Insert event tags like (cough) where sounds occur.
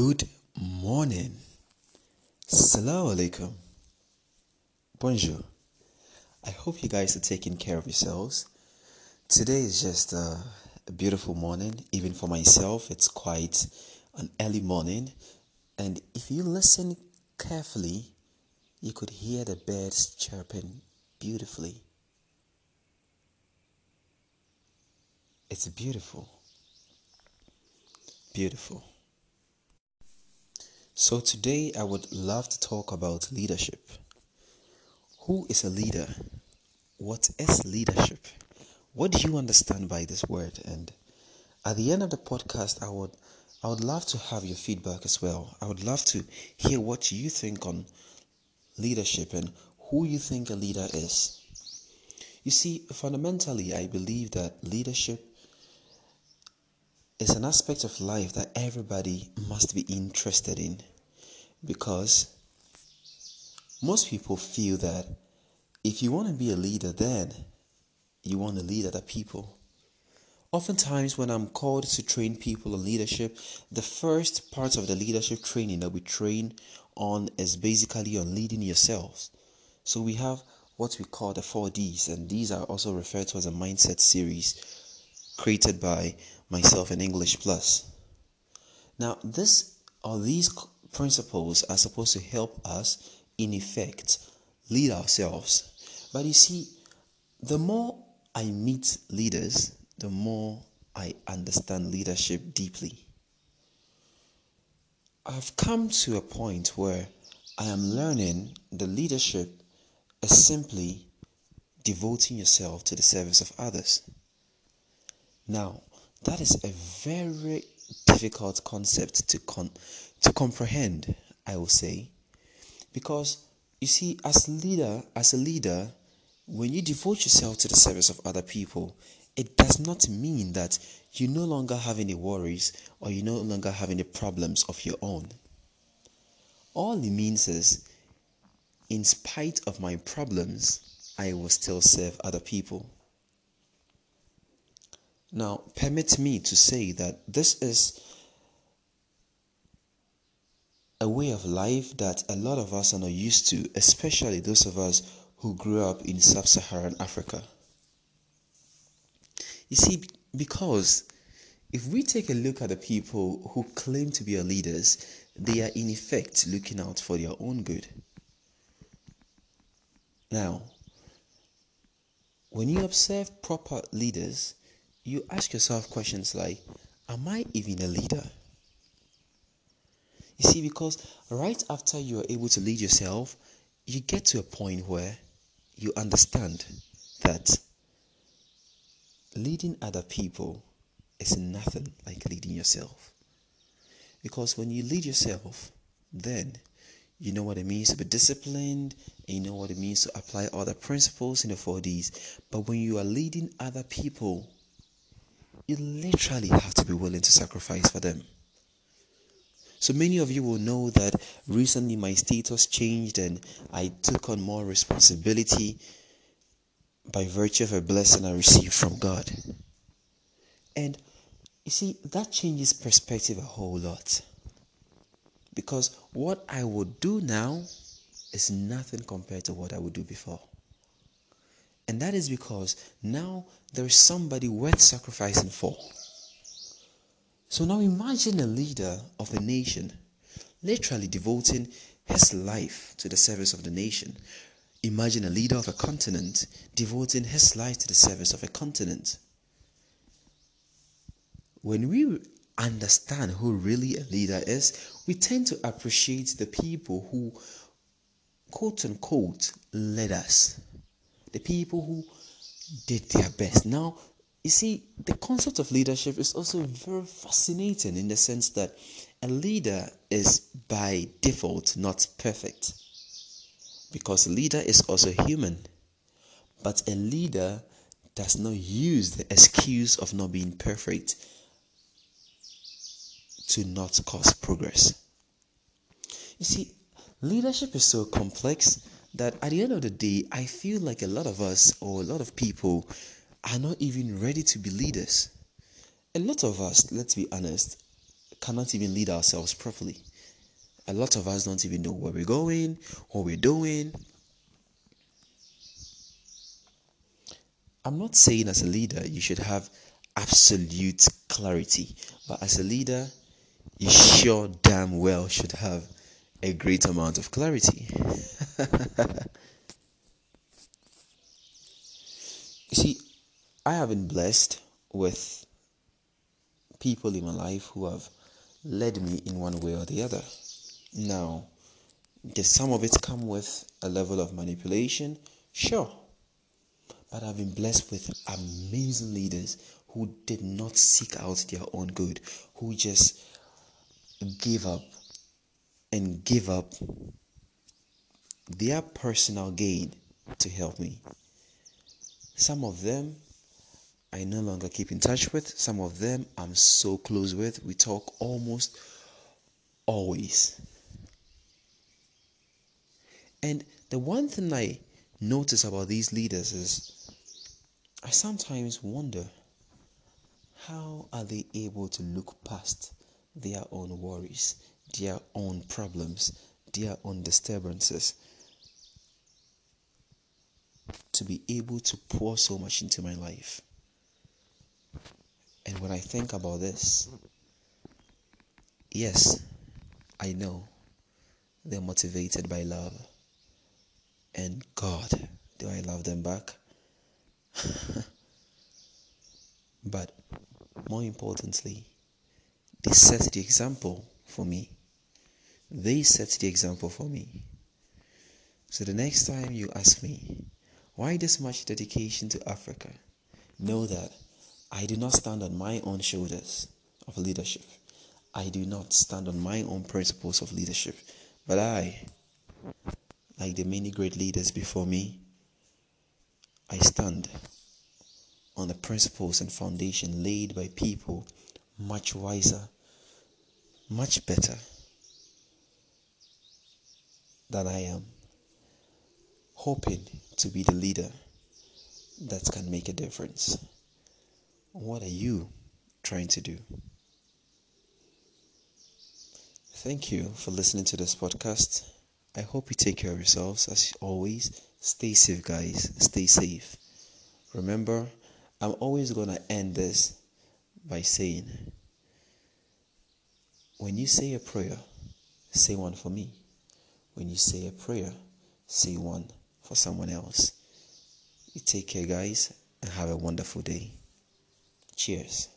Good morning. Assalamu alaikum. Bonjour. I hope you guys are taking care of yourselves. Today is just a, a beautiful morning. Even for myself, it's quite an early morning. And if you listen carefully, you could hear the birds chirping beautifully. It's beautiful. Beautiful. So, today I would love to talk about leadership. Who is a leader? What is leadership? What do you understand by this word? And at the end of the podcast, I would I would love to have your feedback as well. I would love to hear what you think on leadership and who you think a leader is. You see, fundamentally, I believe that leadership is an aspect of life that everybody must be interested in because most people feel that if you want to be a leader, then you want to lead other people. Oftentimes, when I'm called to train people on leadership, the first part of the leadership training that we train on is basically on leading yourselves. So we have what we call the four Ds, and these are also referred to as a mindset series created by myself in English Plus. Now, this or these principles are supposed to help us, in effect, lead ourselves. But you see, the more I meet leaders, the more I understand leadership deeply. I've come to a point where I am learning the leadership is simply devoting yourself to the service of others. Now, that is a very difficult concept to con- to comprehend, I will say, because you see, as leader, as a leader, when you devote yourself to the service of other people, it does not mean that you no longer have any worries or you no longer have any problems of your own. All it means is, in spite of my problems, I will still serve other people. Now, permit me to say that this is a way of life that a lot of us are not used to, especially those of us who grew up in sub Saharan Africa. You see, because if we take a look at the people who claim to be our leaders, they are in effect looking out for their own good. Now, when you observe proper leaders, you ask yourself questions like Am I even a leader? You see, because right after you are able to lead yourself, you get to a point where you understand that leading other people is nothing like leading yourself. Because when you lead yourself, then you know what it means to be disciplined, and you know what it means to apply other principles in the 4Ds. But when you are leading other people, you literally have to be willing to sacrifice for them. So many of you will know that recently my status changed and I took on more responsibility by virtue of a blessing I received from God. And you see, that changes perspective a whole lot. Because what I would do now is nothing compared to what I would do before. And that is because now there is somebody worth sacrificing for. So now imagine a leader of a nation literally devoting his life to the service of the nation. Imagine a leader of a continent devoting his life to the service of a continent. When we understand who really a leader is, we tend to appreciate the people who, quote unquote, led us the people who did their best. Now, you see, the concept of leadership is also very fascinating in the sense that a leader is by default not perfect because a leader is also human. But a leader does not use the excuse of not being perfect to not cause progress. You see, leadership is so complex that at the end of the day, I feel like a lot of us or a lot of people are not even ready to be leaders. A lot of us, let's be honest, cannot even lead ourselves properly. A lot of us don't even know where we're going, what we're doing. I'm not saying as a leader you should have absolute clarity, but as a leader, you sure damn well should have a great amount of clarity. (laughs) you see, I have been blessed with people in my life who have led me in one way or the other. Now, does some of it come with a level of manipulation? Sure. But I've been blessed with amazing leaders who did not seek out their own good, who just gave up and give up their personal gain to help me. Some of them I no longer keep in touch with. Some of them I'm so close with. We talk almost always. And the one thing I notice about these leaders is I sometimes wonder how are they able to look past their own worries, their own problems, their own disturbances to be able to pour so much into my life. And when I think about this, yes, I know they're motivated by love. And God, do I love them back? (laughs) but more importantly, they set the example for me. They set the example for me. So the next time you ask me, why this much dedication to Africa? Know that I do not stand on my own shoulders of leadership. I do not stand on my own principles of leadership. But I, like the many great leaders before me, I stand on the principles and foundation laid by people much wiser, much better than I am, hoping to be the leader that can make a difference. What are you trying to do? Thank you for listening to this podcast. I hope you take care of yourselves as always. Stay safe, guys. Stay safe. Remember, I'm always going to end this by saying, when you say a prayer, say one for me. When you say a prayer, say one for someone else. You take care, guys, and have a wonderful day. Cheers.